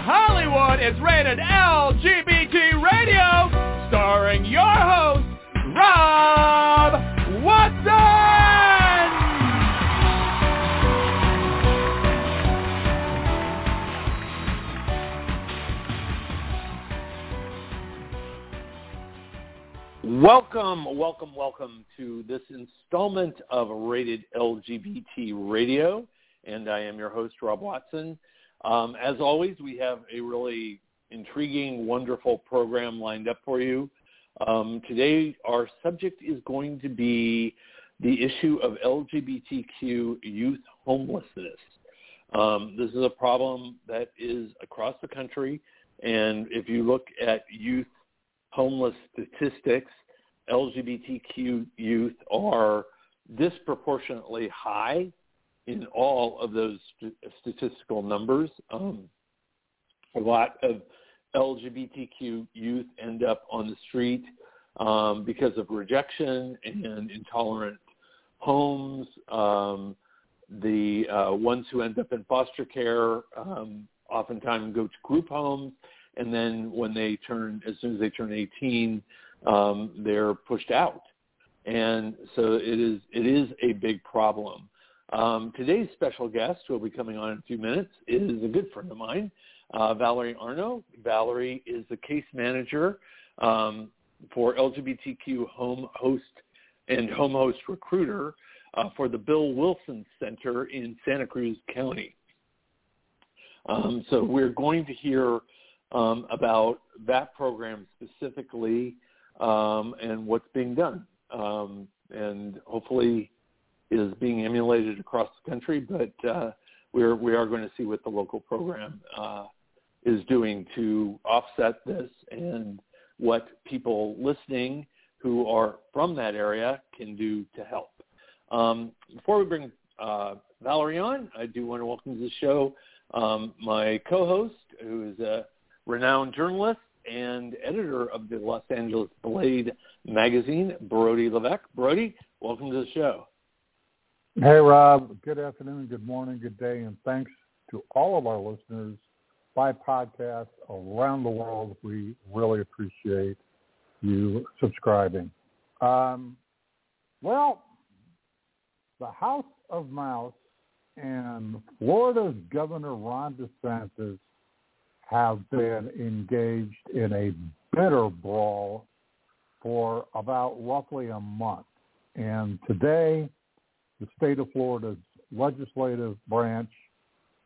Hollywood is rated LGBT Radio, starring your host, Rob Watson! Welcome, welcome, welcome to this installment of Rated LGBT Radio, and I am your host, Rob Watson. Um, as always, we have a really intriguing, wonderful program lined up for you. Um, today, our subject is going to be the issue of LGBTQ youth homelessness. Um, this is a problem that is across the country, and if you look at youth homeless statistics, LGBTQ youth are disproportionately high in all of those st- statistical numbers. Um, a lot of LGBTQ youth end up on the street um, because of rejection and intolerant homes. Um, the uh, ones who end up in foster care um, oftentimes go to group homes, and then when they turn, as soon as they turn 18, um, they're pushed out. And so it is it is a big problem. Um, today's special guest, who will be coming on in a few minutes, is a good friend of mine, uh, Valerie Arno. Valerie is the case manager um, for LGBTQ home host and home host recruiter uh, for the Bill Wilson Center in Santa Cruz County. Um, so we're going to hear um, about that program specifically um, and what's being done. Um, and hopefully is being emulated across the country, but uh, we're, we are going to see what the local program uh, is doing to offset this and what people listening who are from that area can do to help. Um, before we bring uh, Valerie on, I do want to welcome to the show um, my co-host, who is a renowned journalist and editor of the Los Angeles Blade magazine, Brody Levesque. Brody, welcome to the show. Hey, Rob. Good afternoon, good morning, good day, and thanks to all of our listeners by podcast around the world. We really appreciate you subscribing. Um, well, the House of Mouse and Florida's Governor Ron DeSantis have been engaged in a bitter brawl for about roughly a month. And today, the state of Florida's legislative branch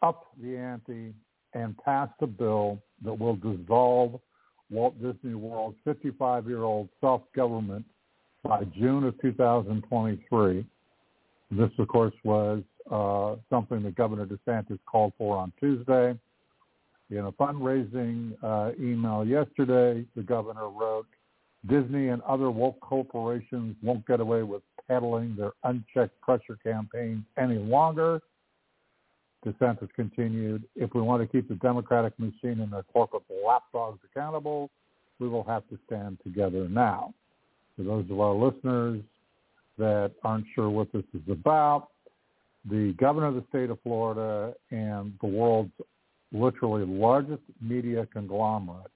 upped the ante and passed a bill that will dissolve Walt Disney World's 55-year-old self-government by June of 2023. This, of course, was uh, something that Governor DeSantis called for on Tuesday. In a fundraising uh, email yesterday, the governor wrote, Disney and other woke corporations won't get away with peddling their unchecked pressure campaigns any longer. DeSantis continued, if we want to keep the Democratic machine and their corporate lapdogs accountable, we will have to stand together now. For those of our listeners that aren't sure what this is about, the governor of the state of Florida and the world's literally largest media conglomerate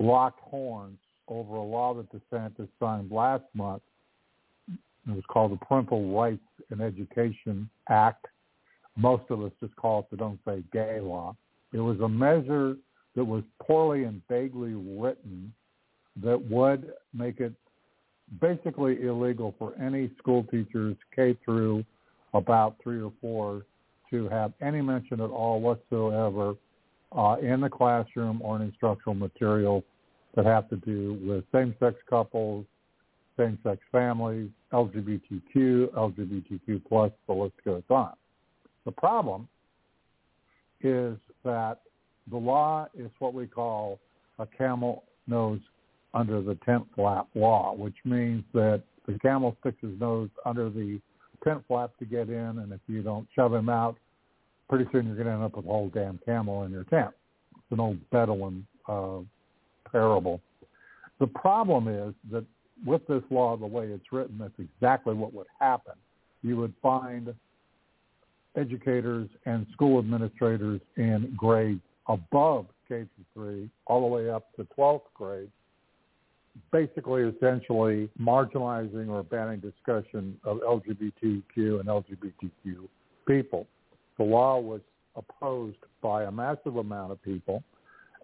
locked horns over a law that DeSantis signed last month it was called the Parental Rights in Education Act. Most of us just call it the Don't Say Gay law. It was a measure that was poorly and vaguely written that would make it basically illegal for any school teachers K through about three or four to have any mention at all whatsoever uh, in the classroom or in instructional material that have to do with same-sex couples, same-sex families, LGBTQ, LGBTQ plus, the list goes on. The problem is that the law is what we call a camel nose under the tent flap law, which means that the camel sticks his nose under the tent flap to get in, and if you don't shove him out, pretty soon you're going to end up with a whole damn camel in your tent. It's an old Bedouin uh, parable. The problem is that with this law, the way it's written, that's exactly what would happen. You would find educators and school administrators in grades above K through 3 all the way up to 12th grade, basically essentially marginalizing or banning discussion of LGBTQ and LGBTQ people. The law was opposed by a massive amount of people.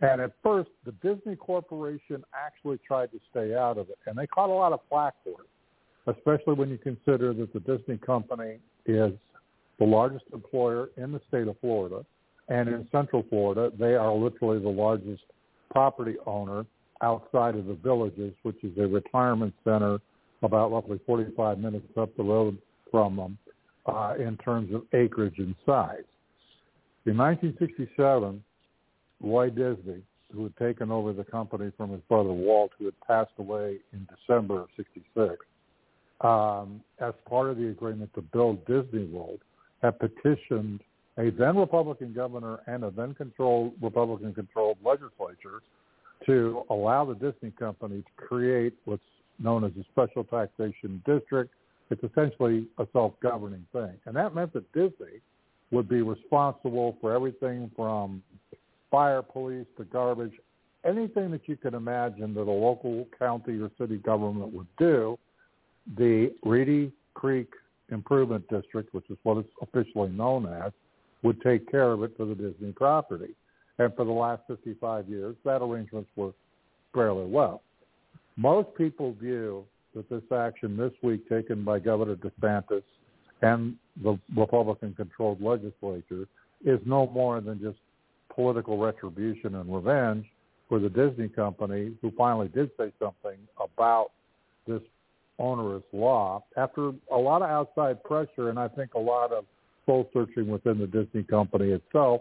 And at first, the Disney Corporation actually tried to stay out of it, and they caught a lot of flack for it, especially when you consider that the Disney company is the largest employer in the state of Florida. And in Central Florida, they are literally the largest property owner outside of the villages, which is a retirement center about roughly 45 minutes up the road from them uh, in terms of acreage and size. In 1967, Roy Disney, who had taken over the company from his brother Walt, who had passed away in December of 66, um, as part of the agreement to build Disney World, had petitioned a then Republican governor and a then controlled Republican controlled legislature to allow the Disney company to create what's known as a special taxation district. It's essentially a self-governing thing. And that meant that Disney would be responsible for everything from fire, police the garbage, anything that you can imagine that a local county or city government would do, the Reedy Creek Improvement District, which is what it's officially known as, would take care of it for the Disney property. And for the last 55 years, that arrangement's worked fairly well. Most people view that this action this week taken by Governor DeSantis and the Republican-controlled legislature is no more than just political retribution and revenge for the Disney company, who finally did say something about this onerous law after a lot of outside pressure and I think a lot of soul searching within the Disney company itself,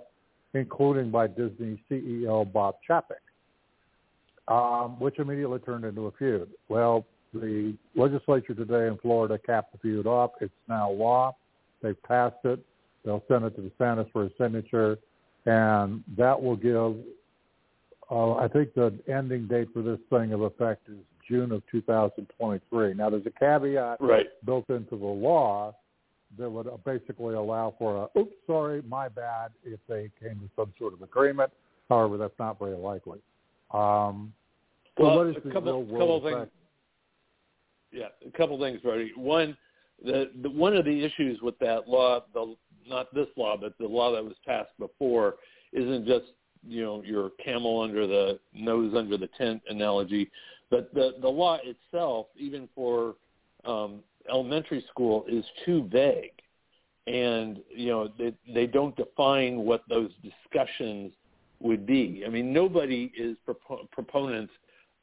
including by Disney CEO Bob Chapek, um, which immediately turned into a feud. Well, the legislature today in Florida capped the feud off. It's now law. They've passed it. They'll send it to the Senate for a signature, and that will give. Uh, I think the ending date for this thing of effect is June of 2023. Now, there's a caveat right. built into the law that would basically allow for a oops, sorry, my bad, if they came to some sort of agreement. However, that's not very likely. Um, so well, a couple, couple things. Yeah, a couple things, Brody. One, the, the one of the issues with that law, the not this law, but the law that was passed before, isn't just you know your camel under the nose under the tent analogy, but the the law itself, even for um, elementary school is too vague and you know they, they don't define what those discussions would be. I mean, nobody is propo- proponents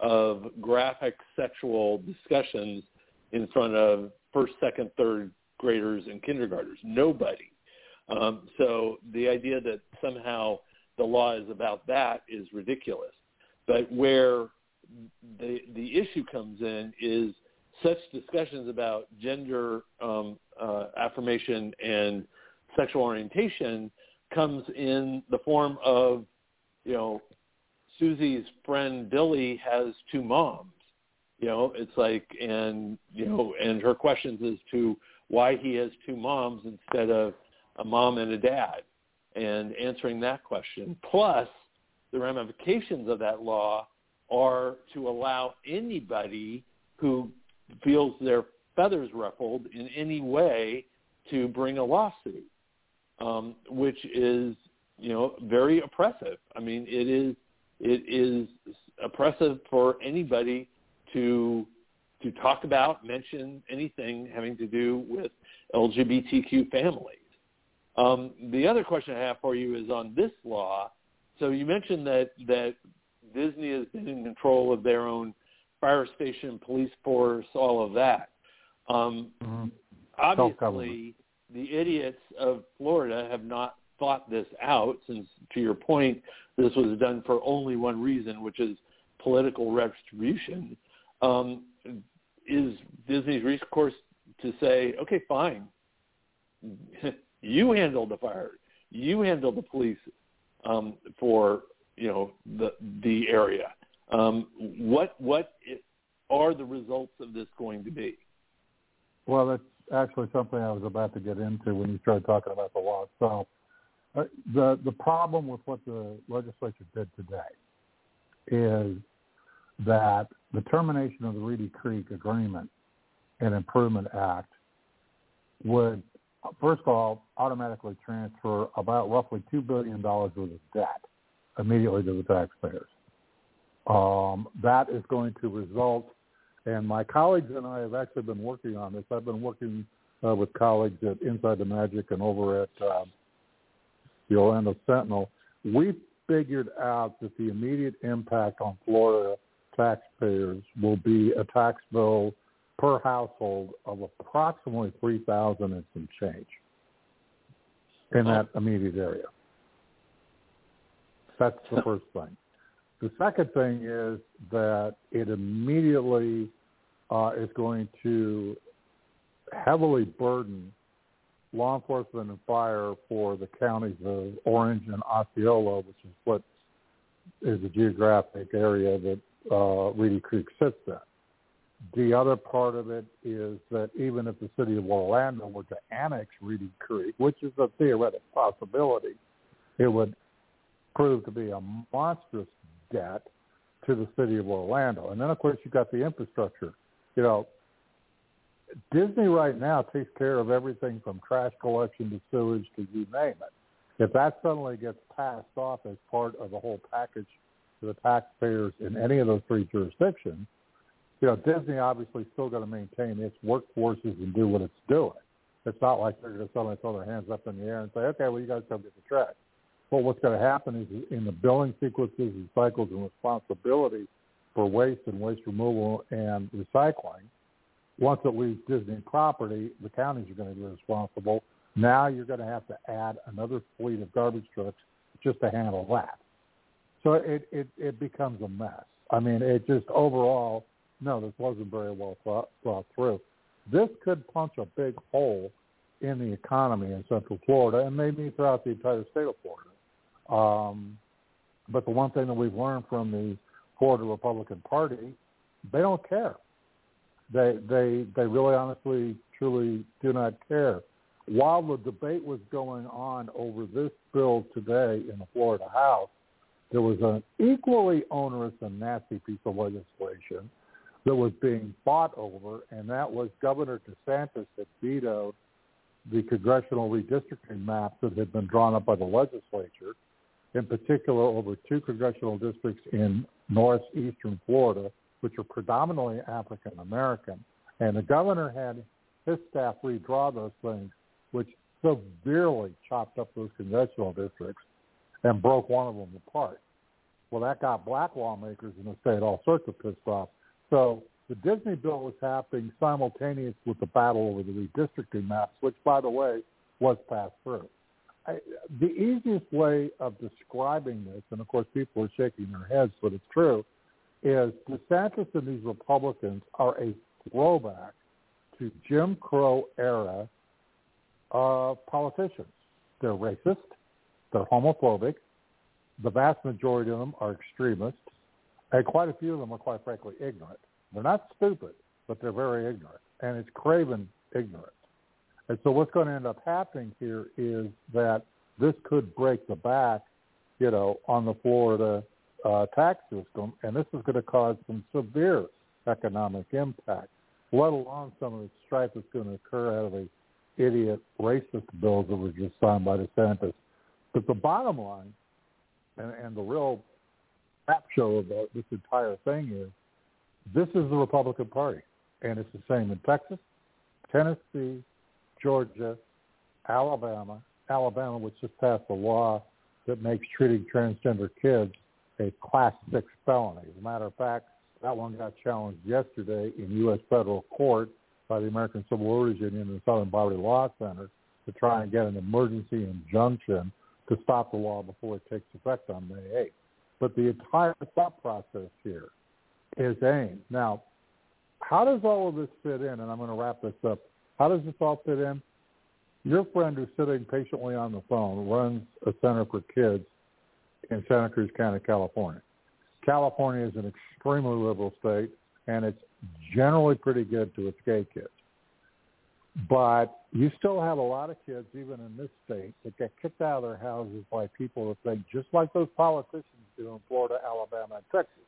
of graphic sexual discussions in front of first, second, third graders and kindergartners. Nobody. Um, so the idea that somehow the law is about that is ridiculous. But where the the issue comes in is such discussions about gender um, uh, affirmation and sexual orientation comes in the form of, you know, Susie's friend Billy has two moms. You know, it's like, and you know, and her questions as to why he has two moms instead of a mom and a dad, and answering that question. Plus, the ramifications of that law are to allow anybody who feels their feathers ruffled in any way to bring a lawsuit, um, which is you know very oppressive. I mean, it is it is oppressive for anybody to to talk about, mention anything having to do with LGBTQ families. Um, the other question I have for you is on this law. So you mentioned that that Disney has been in control of their own fire station, police force, all of that. Um, mm-hmm. Obviously, the idiots of Florida have not thought this out since, to your point, this was done for only one reason, which is political retribution. Um, is Disney's recourse to say, okay, fine, you handle the fire, you handle the police um, for you know the the area. Um, what what are the results of this going to be? Well, that's actually something I was about to get into when you started talking about the law itself. uh, the the problem with what the legislature did today is that the termination of the Reedy Creek Agreement and Improvement Act would, first of all, automatically transfer about roughly $2 billion worth of debt immediately to the taxpayers. Um, that is going to result, and my colleagues and I have actually been working on this. I've been working uh, with colleagues at Inside the Magic and over at uh, the Orlando Sentinel. We figured out that the immediate impact on Florida taxpayers will be a tax bill per household of approximately three thousand and some change in that immediate area. That's the first thing. The second thing is that it immediately uh, is going to heavily burden law enforcement and fire for the counties of Orange and Osceola, which is what is the geographic area that uh, Reedy Creek sits in. The other part of it is that even if the city of Orlando were to annex Reedy Creek, which is a theoretical possibility, it would prove to be a monstrous debt to the city of Orlando. And then, of course, you've got the infrastructure. You know, Disney right now takes care of everything from trash collection to sewage to you name it. If that suddenly gets passed off as part of the whole package to the taxpayers in any of those three jurisdictions, you know, Disney obviously still going to maintain its workforces and do what it's doing. It's not like they're going to suddenly throw their hands up in the air and say, okay, well, you guys come get the trash. Well, what's going to happen is in the billing sequences and cycles and responsibility for waste and waste removal and recycling, once it leaves Disney property, the counties are going to be responsible. Now you're going to have to add another fleet of garbage trucks just to handle that. So it, it, it becomes a mess. I mean, it just overall, no, this wasn't very well thought, thought through. This could punch a big hole in the economy in Central Florida and maybe throughout the entire state of Florida. Um, but the one thing that we've learned from the Florida Republican Party, they don't care. They they they really honestly truly do not care. While the debate was going on over this bill today in the Florida House, there was an equally onerous and nasty piece of legislation that was being fought over, and that was Governor DeSantis had vetoed the congressional redistricting maps that had been drawn up by the legislature, in particular over two congressional districts in northeastern Florida which are predominantly African American. And the governor had his staff redraw those things, which severely chopped up those congressional districts and broke one of them apart. Well, that got black lawmakers in the state all sorts of pissed off. So the Disney bill was happening simultaneous with the battle over the redistricting maps, which, by the way, was passed through. I, the easiest way of describing this, and of course people are shaking their heads, but it's true, is DeSantis and these Republicans are a throwback to Jim Crow era uh, politicians. They're racist. They're homophobic. The vast majority of them are extremists, and quite a few of them are, quite frankly, ignorant. They're not stupid, but they're very ignorant, and it's craven ignorance. And so what's going to end up happening here is that this could break the back, you know, on the Florida uh, tax system, and this is going to cause some severe economic impact, let alone some of the strife that's going to occur out of the idiot racist bills that were just signed by the DeSantis. But the bottom line, and, and the real crap show about this entire thing is, this is the Republican Party, and it's the same in Texas, Tennessee, Georgia, Alabama, Alabama, which just passed a law that makes treating transgender kids a class six felony. As a matter of fact, that one got challenged yesterday in U.S. federal court by the American Civil Liberties Union and the Southern Poverty Law Center to try and get an emergency injunction to stop the law before it takes effect on May 8th. But the entire thought process here is aimed. Now, how does all of this fit in? And I'm going to wrap this up. How does this all fit in? Your friend who's sitting patiently on the phone runs a center for kids in Santa Cruz County, California. California is an extremely liberal state, and it's generally pretty good to its gay kids. But you still have a lot of kids, even in this state, that get kicked out of their houses by people that think just like those politicians do in Florida, Alabama, and Texas.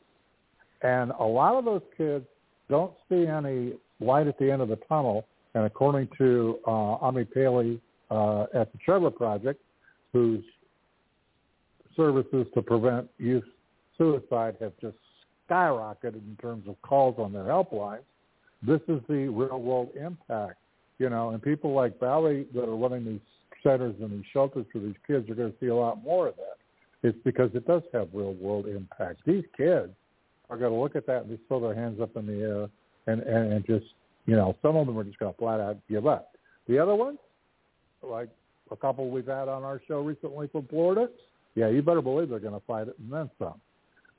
And a lot of those kids don't see any light at the end of the tunnel. And according to uh, Amit Paley uh, at the Trevor Project, whose services to prevent youth suicide have just skyrocketed in terms of calls on their helplines, this is the real world impact. You know, and people like Valley that are running these centers and these shelters for these kids are going to see a lot more of that. It's because it does have real world impact. These kids are going to look at that and just throw their hands up in the air and, and, and just, you know, some of them are just going to flat out give up. The other ones, like a couple we've had on our show recently from Florida, yeah, you better believe they're going to fight it and then some.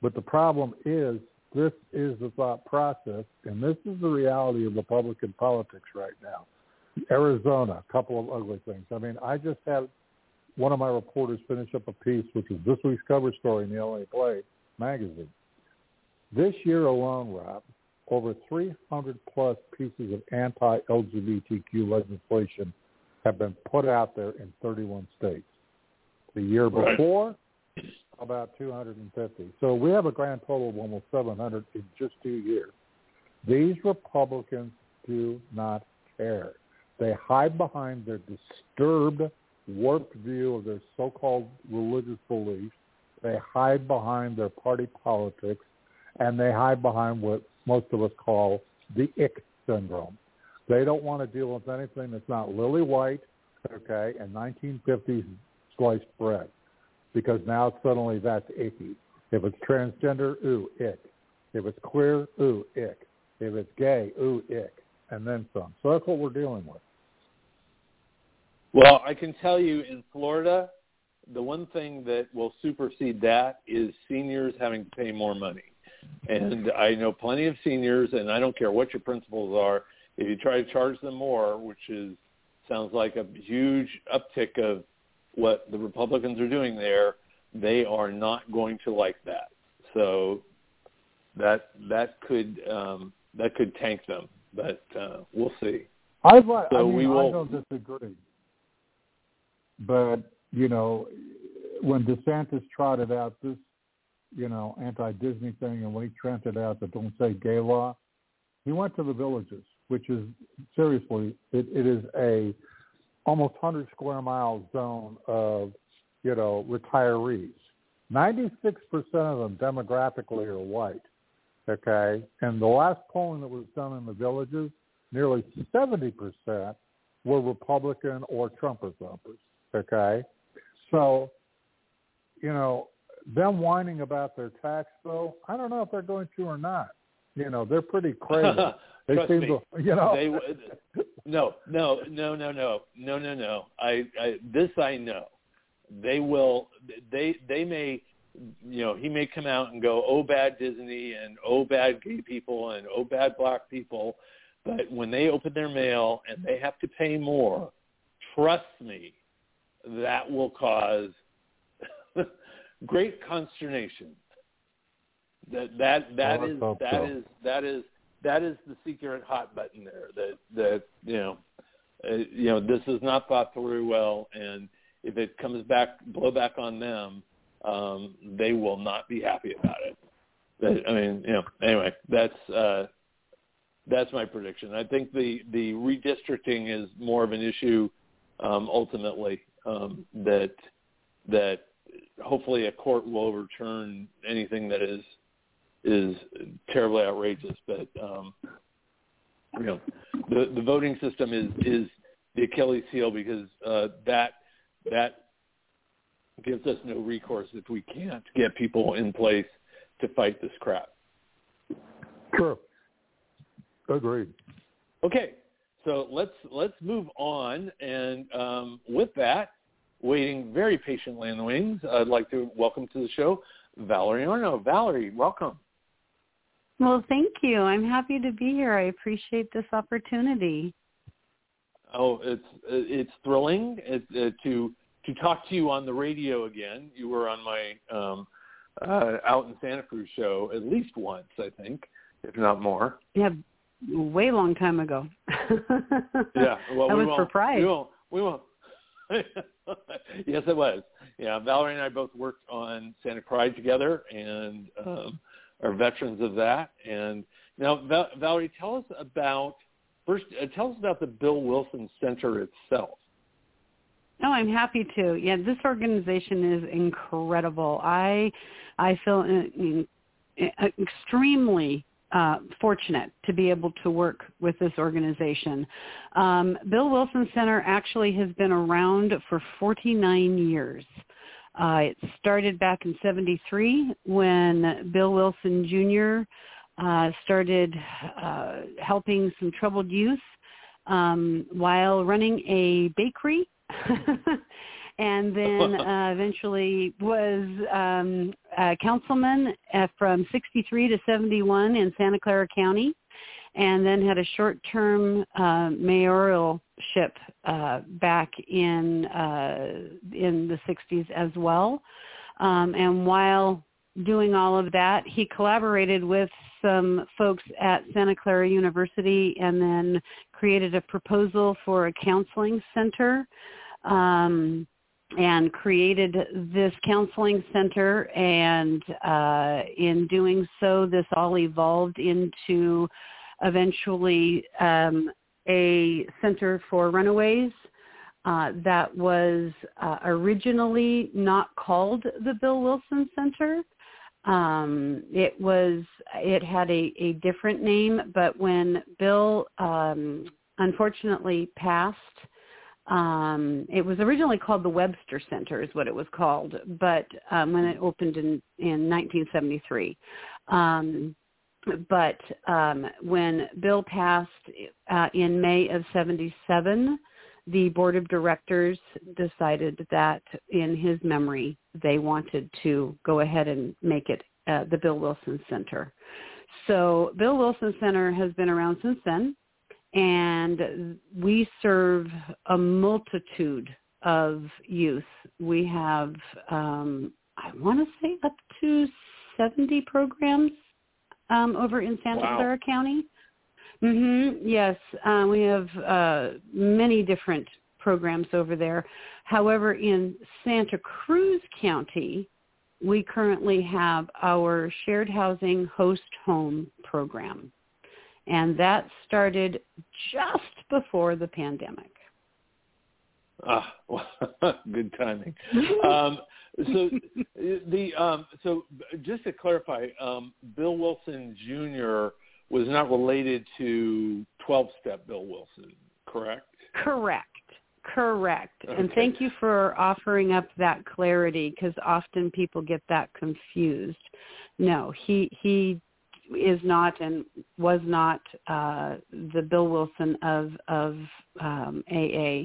But the problem is this is the thought process, and this is the reality of Republican politics right now. Arizona, a couple of ugly things. I mean, I just had one of my reporters finish up a piece, which is this week's cover story in the LA Blade magazine. This year alone, Rob, over 300 plus pieces of anti-LGBTQ legislation have been put out there in 31 states. The year before, about 250. So we have a grand total of almost 700 in just two years. These Republicans do not care. They hide behind their disturbed, warped view of their so-called religious beliefs. They hide behind their party politics, and they hide behind what most of us call the ick syndrome. They don't want to deal with anything that's not lily white, okay, and 1950s sliced bread because now suddenly that's icky. If it's transgender, ooh, ick. If it's queer, ooh, ick. If it's gay, ooh, ick. And then some. So that's what we're dealing with. Well, I can tell you in Florida, the one thing that will supersede that is seniors having to pay more money. And I know plenty of seniors, and I don't care what your principles are, if you try to charge them more, which is sounds like a huge uptick of what the Republicans are doing there, they are not going to like that. So that that could um, that could tank them, but uh, we'll see. I, so I mean, we will, I don't disagree, but you know, when DeSantis trotted out this, you know, anti-Disney thing, and when he trotted out the "Don't Say Gay" law, he went to the villages, which is seriously, it, it is a almost 100 square mile zone of, you know, retirees. 96% of them demographically are white, okay? And the last polling that was done in the villages, nearly 70% were Republican or Trumpers uppers, okay? So, you know, them whining about their tax bill, I don't know if they're going to or not. You know, they're pretty crazy. They Trust seem me, to, you know. They, no, no, no, no, no, no, no, no. I, I this I know. They will. They they may. You know, he may come out and go, "Oh, bad Disney," and "Oh, bad gay people," and "Oh, bad black people." But when they open their mail and they have to pay more, trust me, that will cause great consternation. That that that is that so. is that is that is the secret hot button there. That that you know, uh, you know, this is not thought through well, and if it comes back blow back on them, um, they will not be happy about it. That, I mean, you know, anyway, that's uh, that's my prediction. I think the the redistricting is more of an issue um, ultimately um, that that hopefully a court will overturn anything that is is terribly outrageous. But um, you know, the the voting system is is the Achilles heel because uh, that that gives us no recourse if we can't get people in place to fight this crap. True. Agreed. Okay, so let's let's move on, and um, with that, waiting very patiently in the wings, I'd like to welcome to the show Valerie Arno. Valerie, welcome. Well, thank you. I'm happy to be here. I appreciate this opportunity. Oh, it's it's thrilling it, uh, to to talk to you on the radio again. You were on my um, uh, out in Santa Cruz show at least once, I think, if not more. Yeah, way long time ago. yeah, well, that we was won't, for Pride. We won't. We won't. yes, it was. Yeah, Valerie and I both worked on Santa Pride together, and um, are veterans of that. And now, Val- Valerie, tell us about first. Uh, tell us about the Bill Wilson Center itself. Oh, I'm happy to. Yeah, this organization is incredible. I I feel uh, uh, extremely uh, fortunate to be able to work with this organization. Um, Bill Wilson Center actually has been around for 49 years. Uh, it started back in 73 when Bill Wilson Jr. Uh, started uh, helping some troubled youth um, while running a bakery and then uh, eventually was um, a councilman uh, from 63 to 71 in Santa Clara County, and then had a short-term uh, mayoralship uh, back in uh, in the 60s as well. Um, and while doing all of that, he collaborated with some folks at Santa Clara University and then created a proposal for a counseling center um, and created this counseling center. And uh, in doing so, this all evolved into eventually um, a center for runaways. Uh, that was uh, originally not called the Bill Wilson Center. Um, it was it had a, a different name, but when Bill um, unfortunately passed, um, it was originally called the Webster Center, is what it was called, but um, when it opened in in 1973. Um, but um, when Bill passed uh, in May of 77, the board of directors decided that in his memory they wanted to go ahead and make it uh, the Bill Wilson Center. So Bill Wilson Center has been around since then and we serve a multitude of youth. We have, um, I want to say, up to 70 programs um, over in Santa wow. Clara County. Mm-hmm. Yes, uh, we have uh, many different programs over there. However, in Santa Cruz County, we currently have our shared housing host home program and that started just before the pandemic. Ah, good timing. um, so the um, so just to clarify, um, Bill Wilson Jr. was not related to 12-step Bill Wilson, correct? Correct. Correct. Okay. And thank you for offering up that clarity because often people get that confused. No, he he is not and was not uh, the Bill Wilson of of um, AA.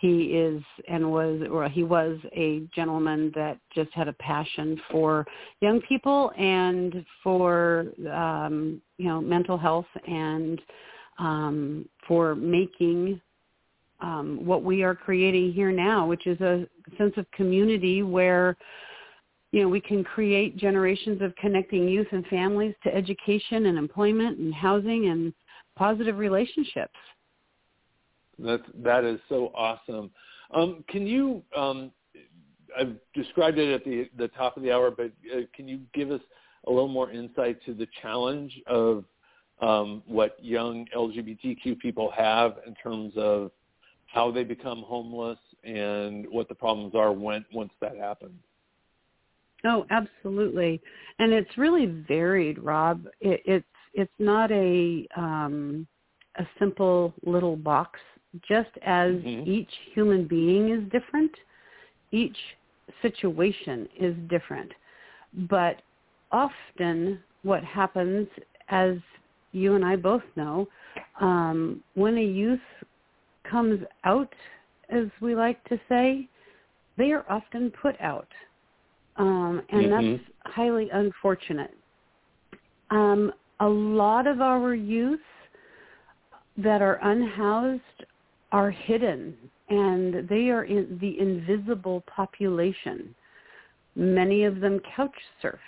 He is and was, or he was a gentleman that just had a passion for young people and for um, you know mental health and um, for making um, what we are creating here now, which is a sense of community where you know, we can create generations of connecting youth and families to education and employment and housing and positive relationships. That is so awesome. Um, can you? Um, I've described it at the the top of the hour, but uh, can you give us a little more insight to the challenge of um, what young LGBTQ people have in terms of how they become homeless and what the problems are when once that happens? Oh, absolutely, and it's really varied, Rob. It, it's it's not a um, a simple little box. Just as mm-hmm. each human being is different, each situation is different. But often, what happens, as you and I both know, um, when a youth comes out, as we like to say, they are often put out um, and mm-hmm. that's highly unfortunate. Um, a lot of our youth that are unhoused are hidden, and they are in the invisible population. Many of them couch surf.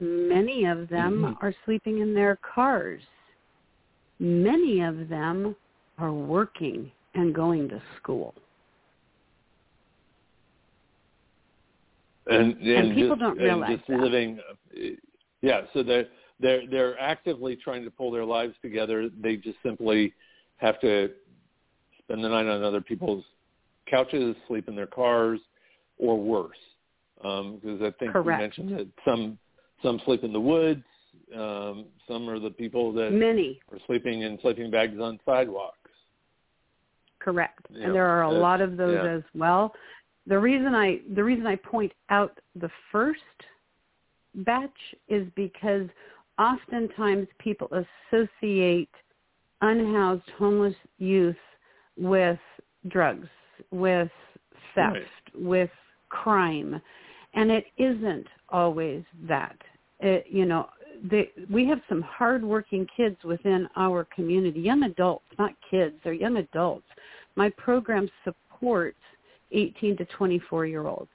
Many of them mm-hmm. are sleeping in their cars. many of them are working and going to school. And, and, and people just, don't realize just that. living, yeah. So they're they're they're actively trying to pull their lives together. They just simply have to spend the night on other people's couches, sleep in their cars, or worse. Um, because I think Correct. you mentioned that some some sleep in the woods. Um, some are the people that Many, are sleeping in sleeping bags on sidewalks. correct. Yeah, and there are a lot of those yeah. as well. The reason I the reason I point out the first batch is because oftentimes people associate unhoused homeless youth with drugs, with theft, Right. with crime, and it isn't always that. It, you know, they, we have some hardworking kids within our community, young adults, not kids, they're young adults. My program supports 18 to 24 year olds.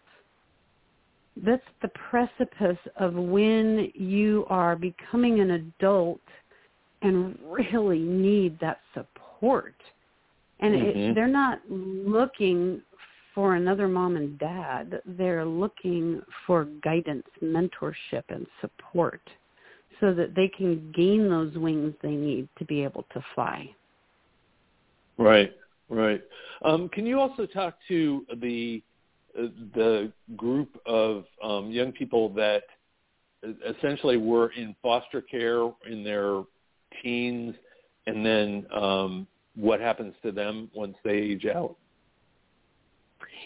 That's the precipice of when you are becoming an adult and really need that support. And Mhm. it, they're not looking for another mom and dad. They're looking for guidance, mentorship, and support so that they can gain those wings they need to be able to fly. Right, right. Um, can you also talk to the uh, the group of um, young people that essentially were in foster care in their teens, and then um, what happens to them once they age out?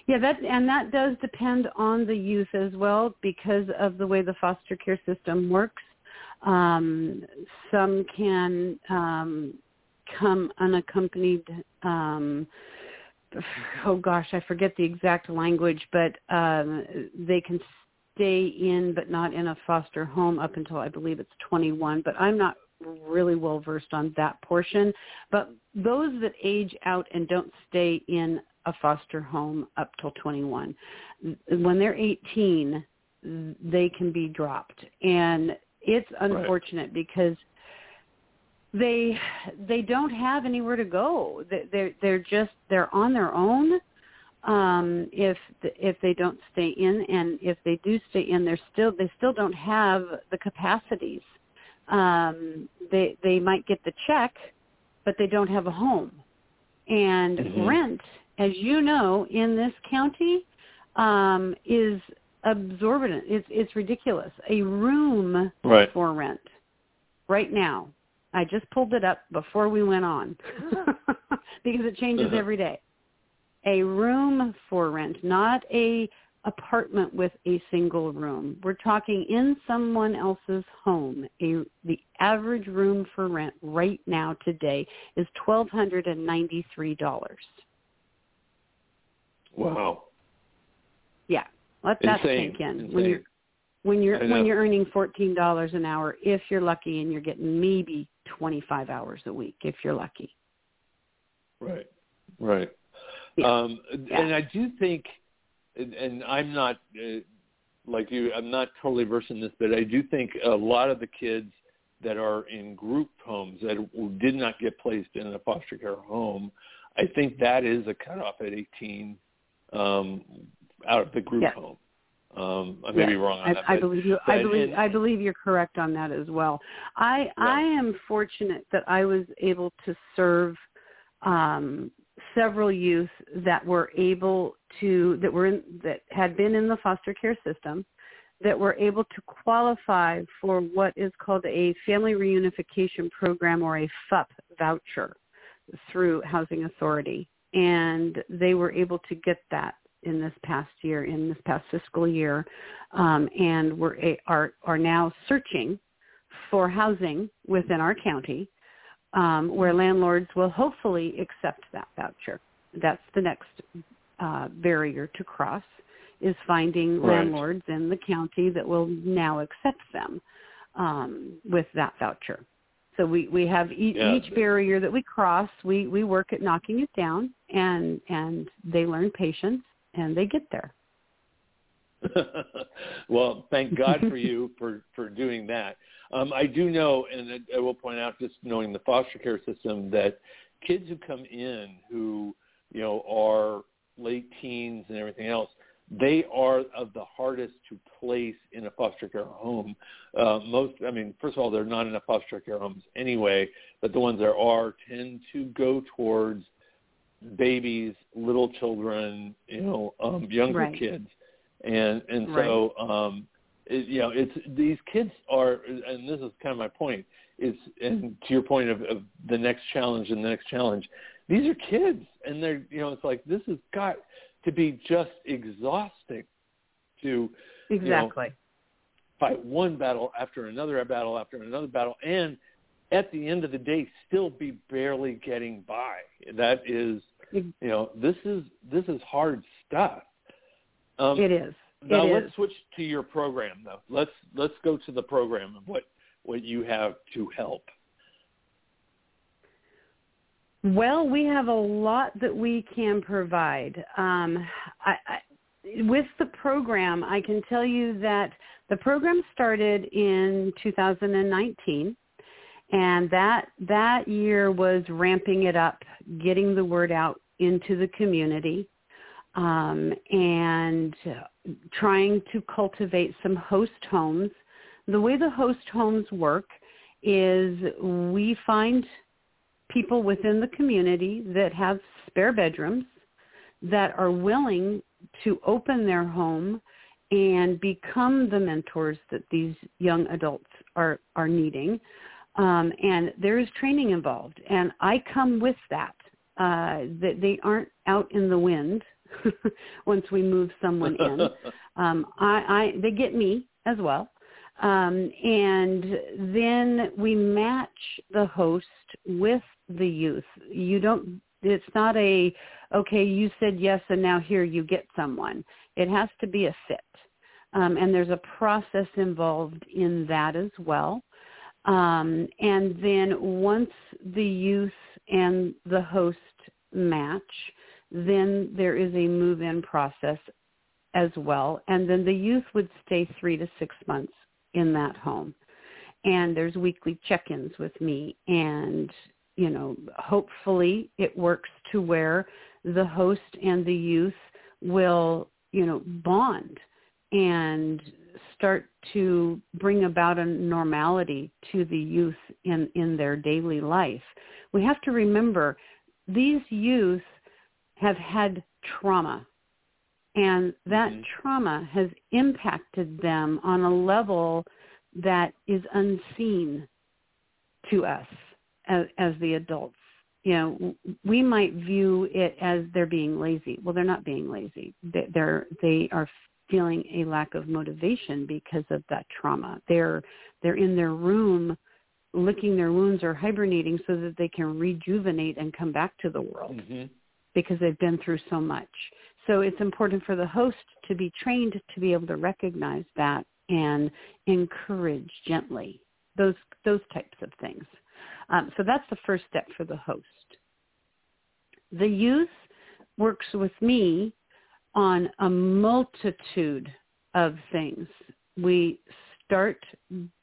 Yeah, that and that does depend on the youth as well because of the way the foster care system works. Um, some can um, come unaccompanied. Um, oh gosh, I forget the exact language, but um, they can stay in, but not in a foster home up until I believe it's 21. But I'm not really well versed on that portion. But those that age out and don't stay in a foster home up till 21, when they're 18, they can be dropped, and it's unfortunate because they they don't have anywhere to go. They- They're they're just they're on their own. Um, if if they don't stay in, and if they do stay in, they're still they still don't have the capacities. Um, they they might get the check, but they don't have a home, and Mhm. rent, as you know, in this county, um, is absorbent. It's it's ridiculous. A room Right. for rent right now. I just pulled it up before we went on because it changes Uh-huh. every day. A room for rent, not a apartment with a single room. We're talking in someone else's home. A the average room for rent right now today is twelve hundred and ninety three dollars. Wow. Yeah, let that Insane. sink in. Insane. When you're when you're when you're earning fourteen dollars an hour, if you're lucky, and you're getting maybe twenty five hours a week, if you're lucky. Right. Right. Yeah. Um, Yeah. And I do think, and, and I'm not uh, like you, I'm not totally versed in this, but I do think a lot of the kids that are in group homes that did not get placed in a foster care home, I think that is a cutoff at 18 um, out of the group Yeah. home. Um, I may be wrong on I, that. I believe you. I believe I believe you're correct on that as well. I I am fortunate that I was able to serve um, several youth that were able to that were in, that had been in the foster care system that were able to qualify for what is called a family reunification program or a FUP voucher through Housing Authority, and they were able to get that in this past year, in this past fiscal year, um, and were a, are are now searching for housing within our county, um, where landlords will hopefully accept that voucher. That's the next uh, barrier to cross is finding Right. landlords in the county that will now accept them um, with that voucher. So we, we have each, Yeah. each barrier that we cross, we, we work at knocking it down and, and they learn patience and they get there. well, thank God for you for for doing that. Um, I do know, and I will point out, just knowing the foster care system, that kids who come in who you know are late teens and everything else, they are of the hardest to place in a foster care home. Uh, most, I mean, first of all, they're not in a foster care homes anyway, but the ones there are tend to go towards babies, little children, you know, um, younger right. kids, and and so um, it, you know, it's these kids are, and this is kind of my point. Is and to your point of, of the next challenge and the next challenge, these are kids, and they're you know, it's like this has got to be just exhausting to exactly you know, fight one battle after another a battle after another battle, and at the end of the day, still be barely getting by. That is, you know, this is this is hard stuff. Um, it is. Now let's switch to your program, though. Let's let's go to the program and what what you have to help. Well, we have a lot that we can provide. Um, I, I, with the program, I can tell you that the program started in 2019, and that that year was ramping it up, getting the word out into the community, um, and trying to cultivate some host homes. The way the host homes work is we find people within the community that have spare bedrooms that are willing to open their home and become the mentors that these young adults are, are needing. Um, and there is training involved. And I come with that. Uh, that they aren't out in the wind once we move someone in. Um, I, I, they get me as well. Um, and then we match the host with the youth. You don't, it's not a, okay, you said yes and now here you get someone. It has to be a fit. Um, and there's a process involved in that as well. Um, and then once the youth and the host match, then there is a move-in process as well. And then the youth would stay three to six months in that home. And there's weekly check-ins with me. And, you know, hopefully it works to where the host and the youth will, you know, bond and start to bring about a normality to the youth in, in their daily life. We have to remember these youth have had trauma and that mm-hmm. trauma has impacted them on a level that is unseen to us as, as the adults. You know, we might view it as they're being lazy. Well, they're not being lazy. They're they are feeling a lack of motivation because of that trauma. They're they're in their room licking their wounds or hibernating so that they can rejuvenate and come back to the world mm-hmm. because they've been through so much. So it's important for the host to be trained to be able to recognize that and encourage gently those those types of things. Um, so that's the first step for the host. The youth works with me on a multitude of things. We start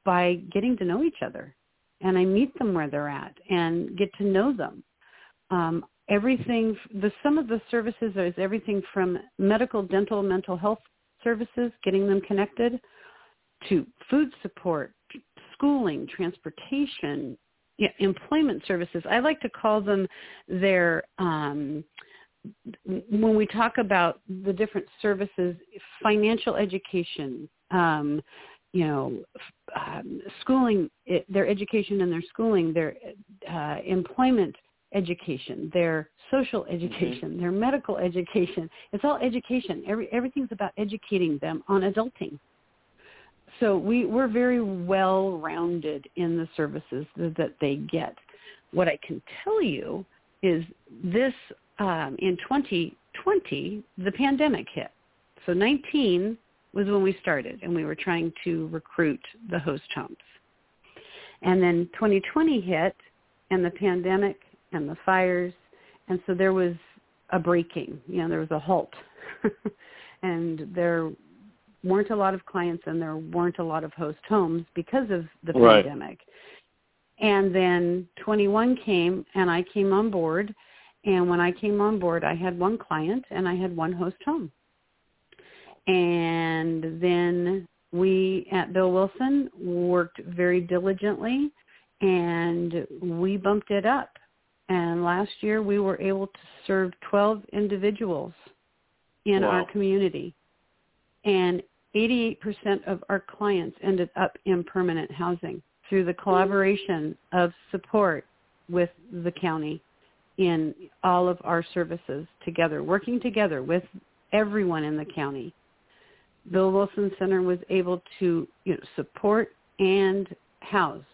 by getting to know each other, and I meet them where they're at and get to know them. Um, everything, the some of the services is everything from medical, dental, mental health services, getting them connected, to food support, schooling, transportation, yeah, employment services. I like to call them their um, when we talk about the different services, financial education, um, you know, um, schooling, it, their education and their schooling, their uh, employment education, their social mm-hmm. education, mm-hmm. their medical education. It's all education. Every, everything's about educating them on adulting. So we, we're very well-rounded in the services that, that they get. What I can tell you is this um, in 2020, the pandemic hit. So 19 was when we started, and we were trying to recruit the host homes. And then 2020 hit, and the pandemic and the fires, and so there was a breaking. You know, there was a halt, and there weren't a lot of clients and there weren't a lot of host homes because of the Right. pandemic. And then 21 came and I came on board. And when I came on board, I had one client and I had one host home. And then we at Bill Wilson worked very diligently and we bumped it up. And last year we were able to serve 12 individuals in Wow. our community. And 88% of our clients ended up in permanent housing through the collaboration of support with the county in all of our services together, working together with everyone in the county. Bill Wilson Center was able to you know, support and house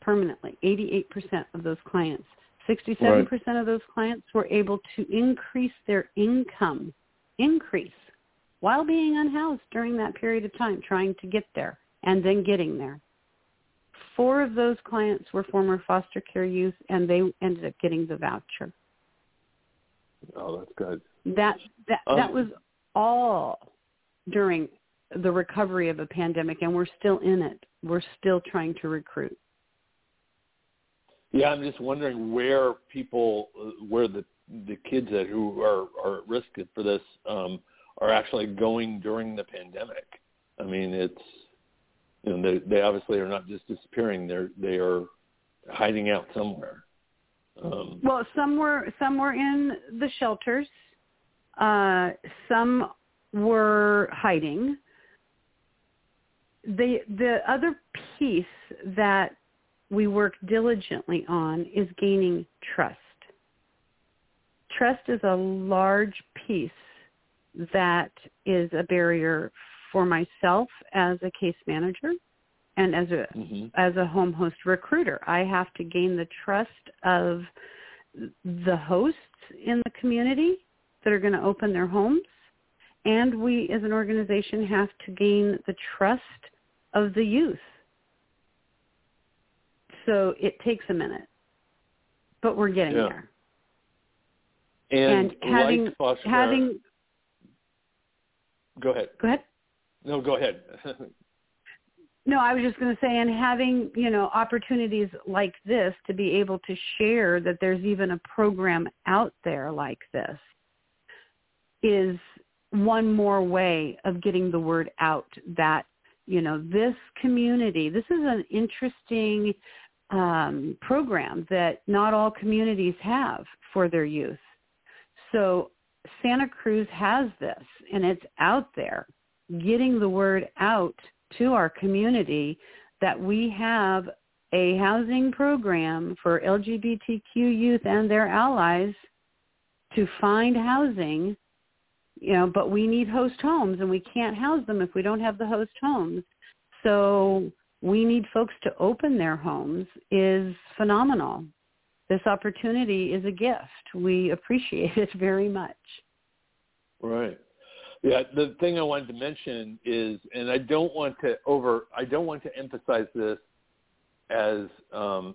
permanently 88% of those clients. 67% of those clients were able to increase their income, increase, while being unhoused during that period of time, trying to get there and then getting there. Four of those clients were former foster care youth, and they ended up getting the voucher. Oh, that's good. That that Um, that was all during the recovery of a pandemic, and we're still in it. We're still trying to recruit. Yeah, I'm just wondering where people, where the the kids that who are are at risk for this um, are actually going during the pandemic. I mean, it's you know they they obviously are not just disappearing; they're they are hiding out somewhere. Um, Well, some were some were in the shelters. Uh, some were hiding. The the other piece that we work diligently on is gaining trust. Trust is a large piece that is a barrier for myself as a case manager and as a mhm. as a home host recruiter. I have to gain the trust of the hosts in the community that are going to open their homes. And we as an organization have to gain the trust of the youth. So it takes a minute, but we're getting Yeah. there. And, And having- like foster Having, go ahead. go ahead. No, go ahead. No, I was just going to say, and having you know opportunities like this to be able to share that there's even a program out there like this is one more way of getting the word out that you know this community. This is an interesting um, program that not all communities have for their youth. So Santa Cruz has this, and it's out there. Getting the word out to our community that we have a housing program for LGBTQ youth and their allies to find housing, you know, but we need host homes and we can't house them if we don't have the host homes. So we need folks to open their homes is phenomenal. This opportunity is a gift. We appreciate it very much. Right. Yeah, the thing I wanted to mention is, and I don't want to over, I don't want to emphasize this as um,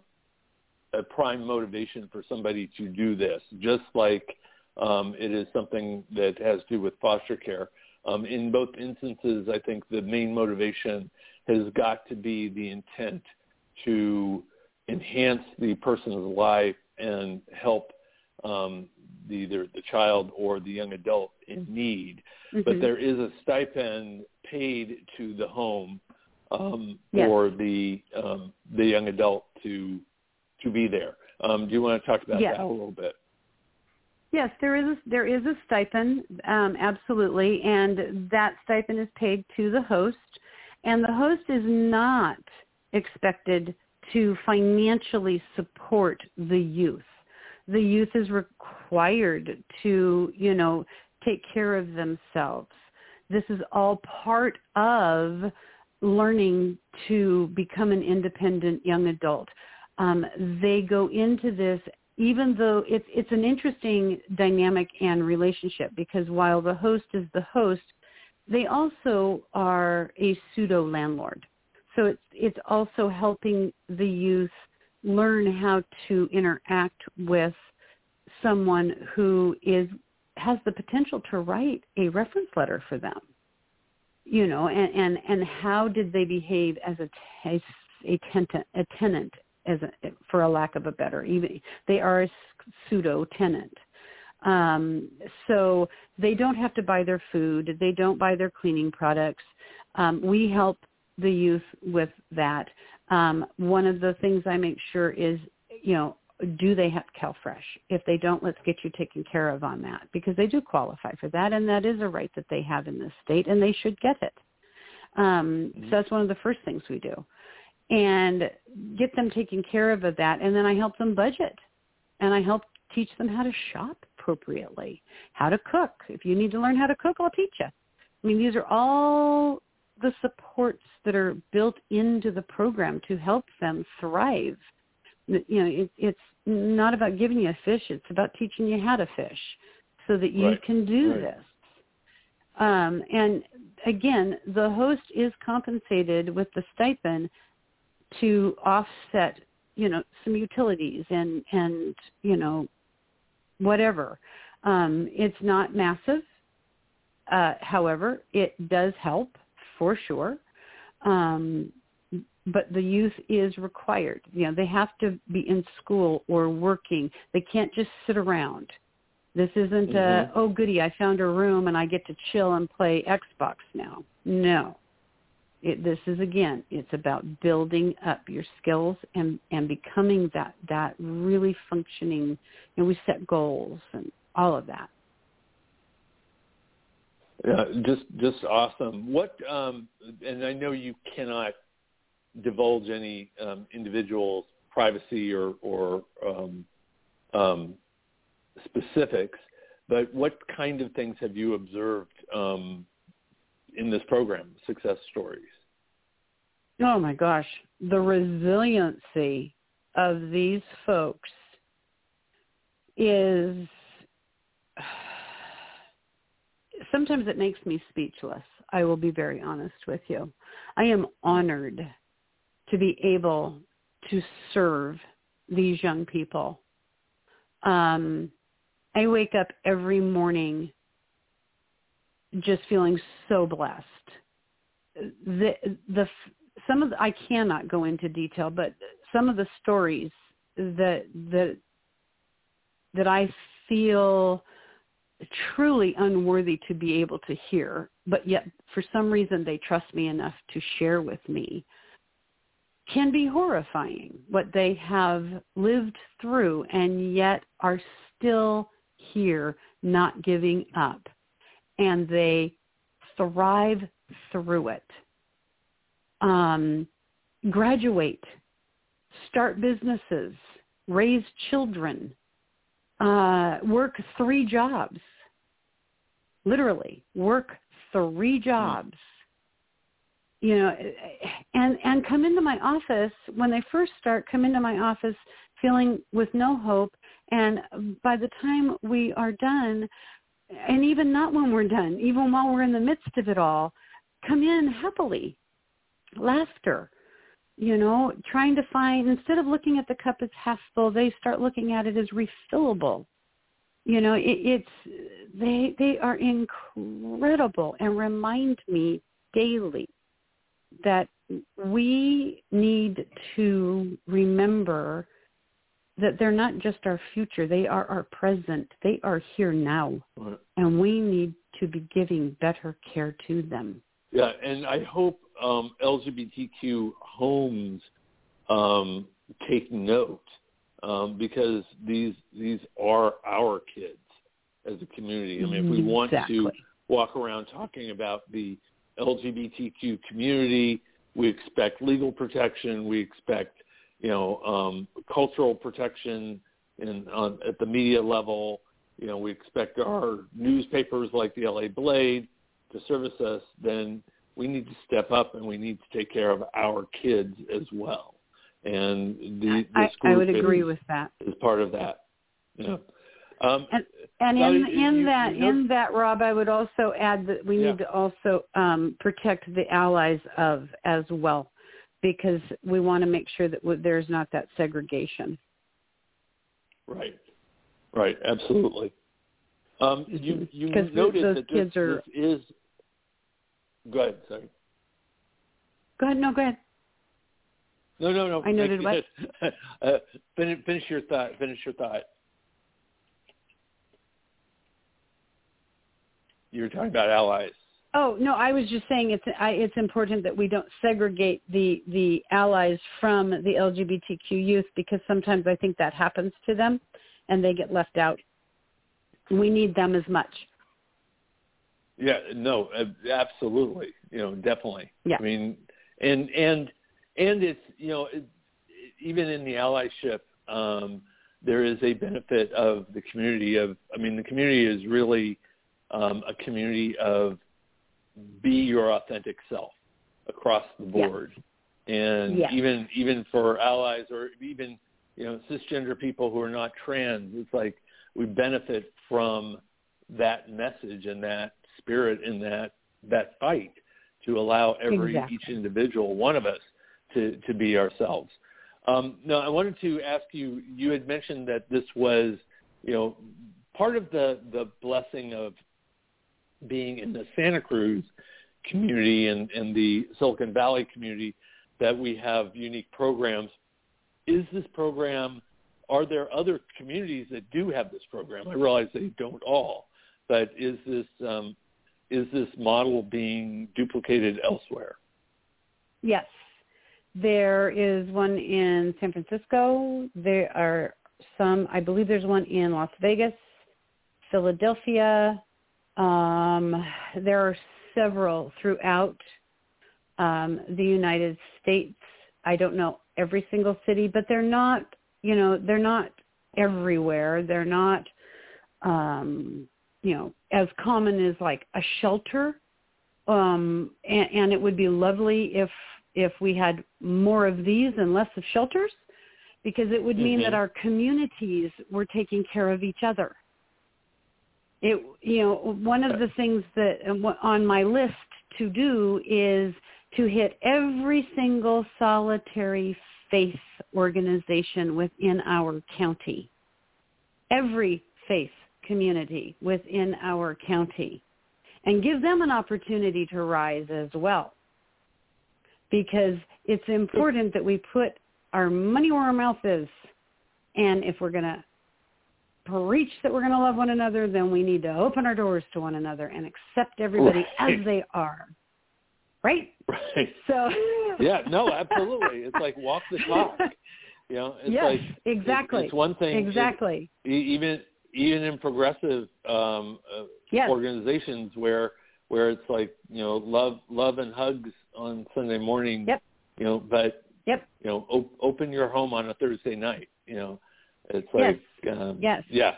a prime motivation for somebody to do this, just like um, it is something that has to do with foster care. Um, in both instances, I think the main motivation has got to be the intent to enhance the person's life and help um, either the child or the young adult in need. But Mhm. there is a stipend paid to the home um, Yes. for the um, the young adult to to be there. Um, do you want to talk about Yes. that a little bit? Yes, there is a, there is a stipend, um, absolutely, and that stipend is paid to the host, and the host is not expected to financially support the youth. The youth is required to, you know, take care of themselves. This is all part of learning to become an independent young adult. Um, they go into this even though it's it's an interesting dynamic and relationship because while the host is the host, they also are a pseudo landlord. So it's it's also helping the youth learn how to interact with someone who is has the potential to write a reference letter for them. you know, and and, and how did they behave as a a, a tenant a tenant as a, for a lack of a better even they are a pseudo tenant. Um, so they don't have to buy their food. They don't buy their cleaning products. Um, we help the youth with that. Um, one of the things I make sure is, you know, do they have CalFresh? If they don't, let's get you taken care of on that because they do qualify for that, and that is a right that they have in this state, and they should get it. Um, mm-hmm. So that's one of the first things we do, and get them taken care of of that, and then I help them budget, and I help teach them how to shop appropriately, how to cook. If you need to learn how to cook, I'll teach you. I mean, these are all the supports that are built into the program to help them thrive you know it, it's not about giving you a fish it's about teaching you how to fish so that you right. can do right. this um, and again the host is compensated with the stipend to offset you know some utilities and and you know whatever um, it's not massive uh, however it does help for sure um, but the youth is required. You know, they have to be in school or working. They can't just sit around. This isn't mm-hmm. a, oh goody, I found a room and I get to chill and play Xbox now. No. It, this is again, it's about building up your skills and, and becoming that, that really functioning, you know, we set goals and all of that. Yeah, just just awesome. What um, and I know you cannot divulge any um, individual's privacy or, or um, um, specifics, but what kind of things have you observed um, in this program, success stories? Oh my gosh, the resiliency of these folks is sometimes it makes me speechless. I will be very honest with you. I am honored to be able to serve these young people. Um, I wake up every morning just feeling so blessed. The the some of the, I cannot go into detail, but some of the stories that that that I feel truly unworthy to be able to hear, but yet for some reason they trust me enough to share with me can be horrifying what they have lived through and yet are still here not giving up. And they thrive through it. Um, graduate start businesses raise children uh, work three jobs. Literally work three jobs. You know and and come into my office when they first start come into my office feeling with no hope. And by the time we are done and even not when we're done even while we're in the midst of it all come in happily. Laughter you know trying to find instead of looking at the cup as half full they start looking at it as refillable you know it, it's they they are incredible and remind me daily that we need to remember that they're not just our future. They are our present. They are here now. And we need to be giving better care to them. Yeah, and I hope um, LGBTQ homes um, take note um, because these these are our kids as a community. I mean, if we want exactly. to walk around talking about the LGBTQ community. We expect legal protection. We expect, you know, um, cultural protection in, on, at the media level. You know, we expect our newspapers like the LA Blade to service us. Then we need to step up and we need to take care of our kids as well. And the, I, I would agree with that. Is part of that. Yeah. Um, and and in in you, that you in that Rob, I would also add that we yeah. need to also um, protect the allies of as well, because we want to make sure that there's not that segregation. Right, right, absolutely. Um, you you noted those that kids this, are, this is Go ahead. Sorry. Go ahead. No, go ahead. No, no, no. I noted what. uh, finish, finish your thought. Finish your thought. You were talking about allies. Oh no, I was just saying it's I, it's important that we don't segregate the the allies from the LGBTQ youth because sometimes I think that happens to them, and they get left out. We need them as much. Yeah, no, absolutely. You know, definitely. Yeah. I mean, and and and it's you know, it, even in the allyship, um, there is a benefit of the community. Of I mean, the community is really um, a community of be your authentic self across the board. And Yeah. even even for allies or even you know cisgender people who are not trans, it's like we benefit from that message and that spirit in that that fight to allow every Exactly. each individual one of us to to be ourselves. Um, now, I wanted to ask you. You had mentioned that this was, you know, part of the the blessing of being in the Santa Cruz community and, and the Silicon Valley community that we have unique programs. Is this program, are there other communities that do have this program? I realize they don't all, but is this, um, is this model being duplicated elsewhere? Yes, there is one in San Francisco. There are some. I believe there's one in Las Vegas, Philadelphia. Um, there are several throughout um, the United States. I don't know every single city, but they're not. You know, they're not everywhere. They're not. Um, you know, as common as like a shelter. Um, and, and it would be lovely if if we had more of these and less of shelters, because it would mean Mhm. that our communities were taking care of each other it you know one of the things that uh, on my list to do is to hit every single solitary faith organization within our county every faith community within our county and give them an opportunity to rise as well because it's important that we put our money where our mouth is and if we're going to preach that we're going to love one another, then we need to open our doors to one another and accept everybody Right. as they are. Right? Right. So Yeah, no, absolutely. It's like walk the talk. You know, it's yes, like exactly. It's, it's one thing. exactly. e- even even in progressive um, uh, Yes. organizations where where it's like you know love love and hugs on Sunday morning. Yep. You know, but Yep. you know, op- open your home on a Thursday night. You know, it's like um, Yes. yeah,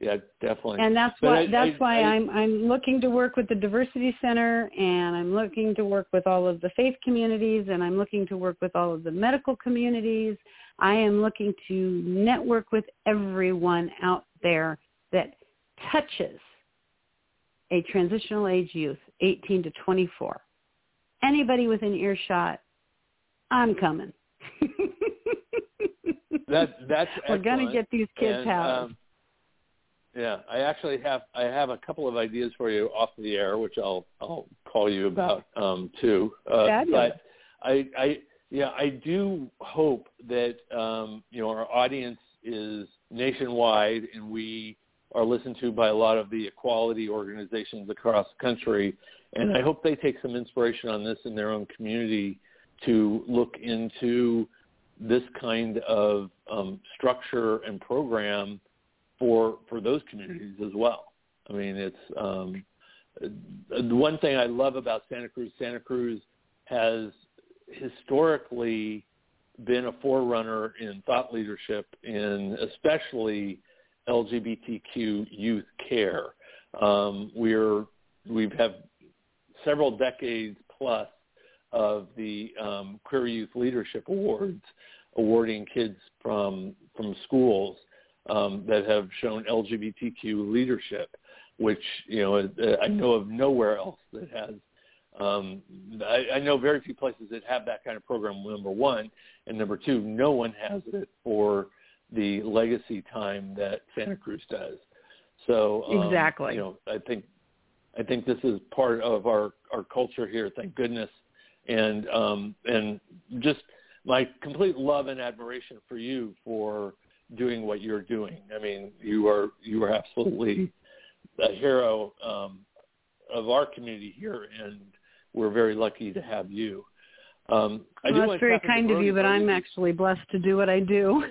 yeah, definitely. And that's But why I- that's I- why I- I'm I'm looking to work with the diversity center and I'm looking to work with all of the faith communities and I'm looking to work with all of the medical communities. I am looking to network with everyone out there that touches a transitional age youth, 18 to 24. Anybody within earshot, I'm coming. that that's We're going to get these kids And, housed. um, yeah, I actually have I have a couple of ideas for you off the air, which I'll I'll call you about um, too. Uh, Fabulous. but I I yeah I do hope that um, you know our audience is nationwide and we are listened to by a lot of the equality organizations across the country, and I hope they take some inspiration on this in their own community to look into this kind of um, structure and program for for those communities as well. I mean, it's um, the one thing I love about Santa Cruz. Santa Cruz has historically been a forerunner in thought leadership in especially LGBTQ youth care. Um, we're we've have several decades plus of the um, Queer Youth Leadership Awards, awarding kids from from schools um, that have shown LGBTQ leadership, which you know I know of nowhere else that has. Um, I, I know very few places that have that kind of program. Number one, and number two, no one has it for the legacy time that Santa Cruz does. So um, Exactly. you know, I think I think this is part of our our culture here. Thank goodness, and um, and just my complete love and admiration for you for doing what you're doing. I mean, you are you are absolutely a hero um, of our community here, and we're very lucky to have you. Um, I well, that's very kind of you, but I'm actually blessed to do what I do.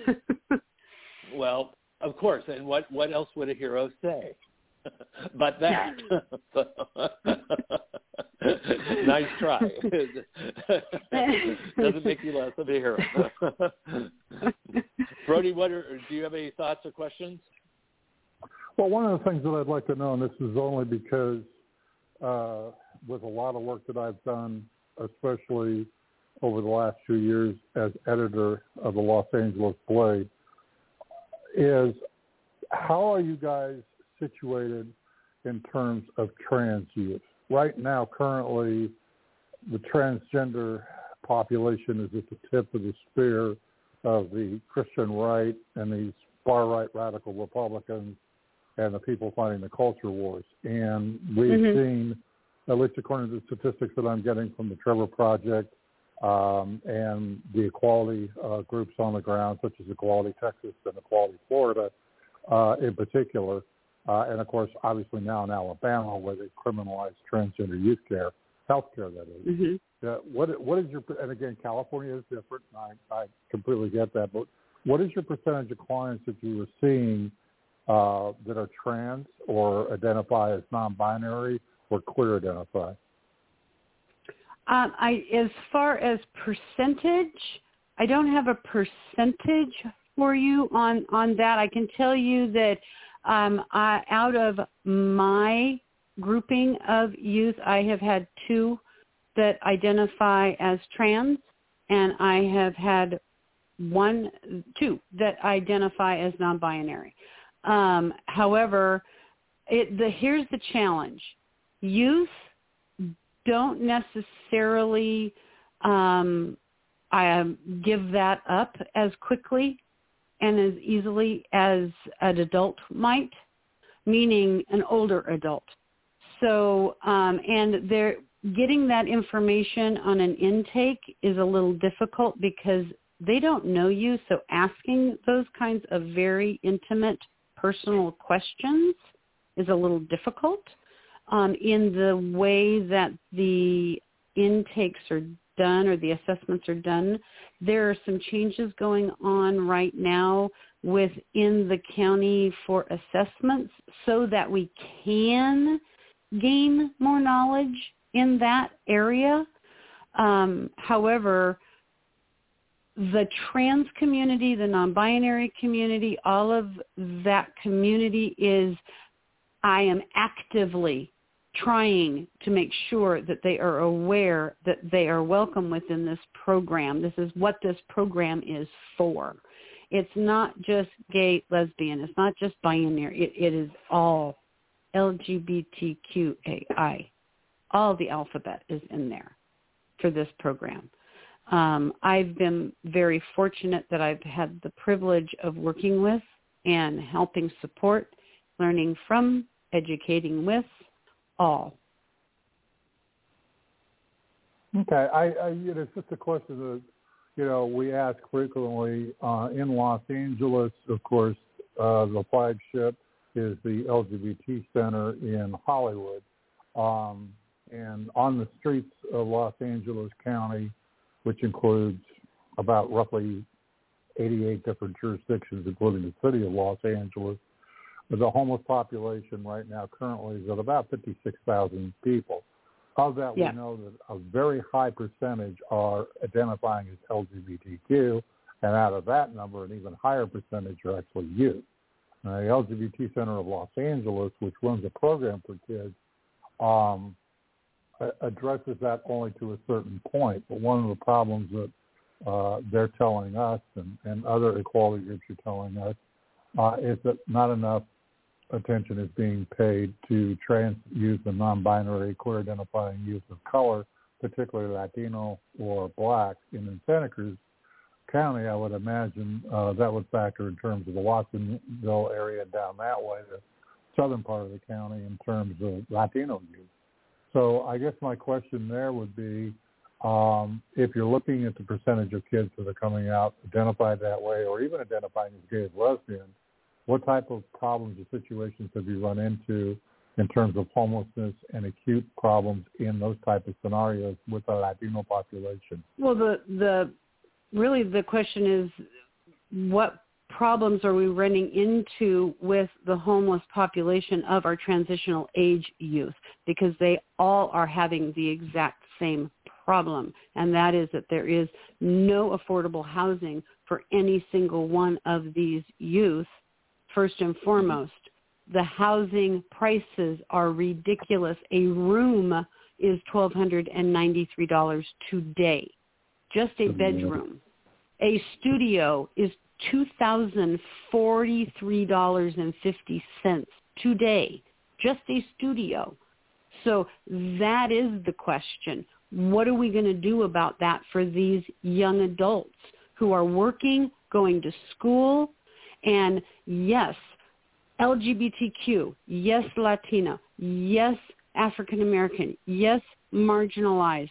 well, of course, and what what else would a hero say? but that. nice try. Doesn't make you less of a hero. Brody, what are, do you have any thoughts or questions? Well, one of the things that I'd like to know, and this is only because uh, with a lot of work that I've done, especially over the last few years as editor of the Los Angeles Blade, is how are you guys situated in terms of trans youth? Right now, currently, the transgender population is at the tip of the spear of the Christian right and these far right radical Republicans and the people fighting the culture wars. And we've mm-hmm. seen, at least according to the statistics that I'm getting from the Trevor Project um, and the equality uh, groups on the ground, such as Equality Texas and Equality Florida uh, in particular, uh, and of course, obviously now in Alabama, where they criminalize transgender youth care, health care, that is. Mm-hmm. Uh, what what is your and again, California is different. I I completely get that, but what is your percentage of clients that you were seeing uh, that are trans or identify as non-binary or queer identify? Um, I, as far as percentage, I don't have a percentage for you on on that. I can tell you that um, I, out of my grouping of youth, I have had two that identify as trans, and I have had one, two that identify as non-binary. Um, however, it, the, here's the challenge: youth don't necessarily um, I, give that up as quickly and as easily as an adult might, meaning an older adult. So, um, and they're getting that information on an intake is a little difficult because they don't know you. So asking those kinds of very intimate personal questions is a little difficult um, in the way that the intakes are done or the assessments are done. There are some changes going on right now within the county for assessments so that we can gain more knowledge in that area. Um, however, the trans community, the non-binary community, all of that community is, I am actively trying to make sure that they are aware that they are welcome within this program. This is what this program is for. It's not just gay, lesbian. It's not just binary. It, it is all LGBTQAI. All the alphabet is in there for this program. Um, I've been very fortunate that I've had the privilege of working with and helping support, learning from, educating with, all. Okay, I, I you know, it's just a question that you know we ask frequently uh, in Los Angeles. Of course, uh, the flagship is the LGBT Center in Hollywood, um, and on the streets of Los Angeles County, which includes about roughly 88 different jurisdictions, including the city of Los Angeles, the homeless population right now currently is at about 56,000 people. Of that, yeah. we know that a very high percentage are identifying as LGBTQ, and out of that number, an even higher percentage are actually youth. Now, the LGBT Center of Los Angeles, which runs a program for kids, um, addresses that only to a certain point. But one of the problems that uh, they're telling us and, and other equality groups are telling us uh, is that not enough attention is being paid to trans youth and non-binary queer identifying youth of color, particularly Latino or black. And in Santa Cruz County, I would imagine uh, that would factor in terms of the Watsonville area down that way, the southern part of the county in terms of Latino youth. So I guess my question there would be, um, if you're looking at the percentage of kids that are coming out identified that way or even identifying as gay or lesbian, what type of problems or situations have you run into in terms of homelessness and acute problems in those type of scenarios with the Latino population? Well, the the really the question is what problems are we running into with the homeless population of our transitional age youth? Because they all are having the exact same problem and that is that there is no affordable housing for any single one of these youth. First and foremost the housing prices are ridiculous. A room is $1293 today. Just a bedroom. A studio is $2,043.50 today, just a studio. So that is the question. What are we going to do about that for these young adults who are working, going to school, and yes, LGBTQ, yes, Latino, yes, African American, yes, marginalized,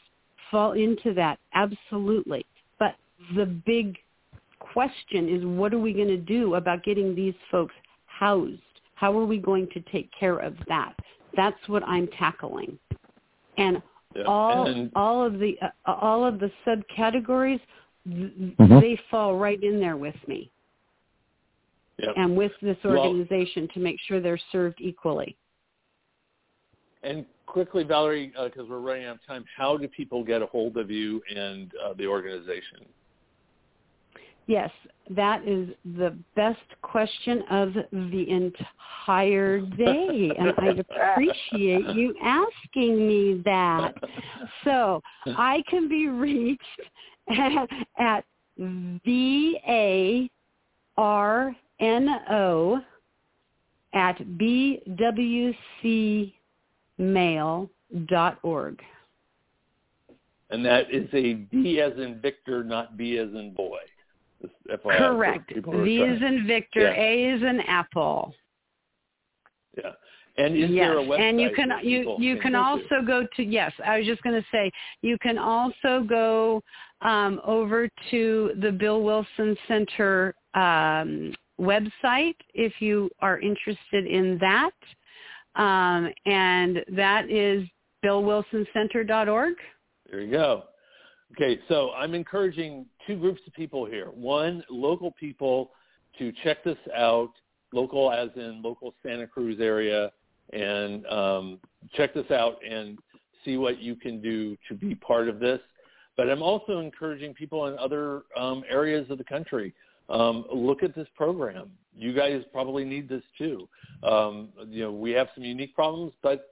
fall into that, absolutely. But the big question is what are we going to do about getting these folks housed? How are we going to take care of that? That's what I'm tackling. And yeah. all and, all of the uh, all of the subcategories mm-hmm. they fall right in there with me. Yep. And with this organization well, to make sure they're served equally. And quickly, Valerie, because uh, we're running out of time, how do people get a hold of you and uh, the organization? Yes, that is the best question of the entire day, and I appreciate you asking me that. So I can be reached at, V A R N O at at bwcmail.org. And that is a D as in Victor, not B as in boy. FYI, Correct. V is in Victor, yeah. A is in Apple. Yeah. And is yes. there a website and you can you you can, can also go to yes. I was just going to say you can also go um, over to the Bill Wilson Center um, website if you are interested in that, um, and that is billwilsoncenter.org. There you go. Okay, so I'm encouraging two groups of people here. One, local people to check this out, local as in local Santa Cruz area, and um, check this out and see what you can do to be part of this. But I'm also encouraging people in other um, areas of the country. Um, look at this program. You guys probably need this too. Um, you know, we have some unique problems, but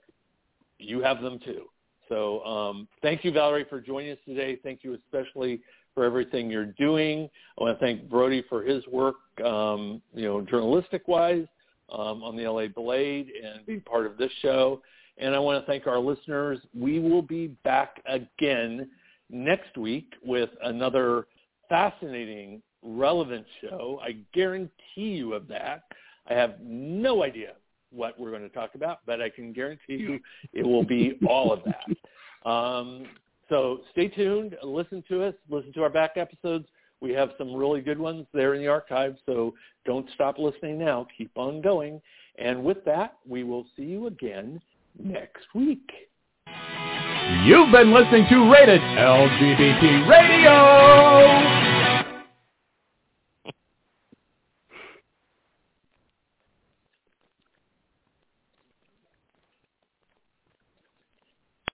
you have them too. So um, thank you, Valerie, for joining us today. Thank you especially for everything you're doing. I want to thank Brody for his work, um, you know, journalistic-wise um, on the LA Blade and being part of this show. And I want to thank our listeners. We will be back again next week with another fascinating, relevant show. I guarantee you of that. I have no idea what we're going to talk about, but I can guarantee you it will be all of that. Um, so stay tuned, listen to us, listen to our back episodes. We have some really good ones there in the archive, so don't stop listening now. Keep on going. And with that, we will see you again next week. You've been listening to Rated LGBT Radio.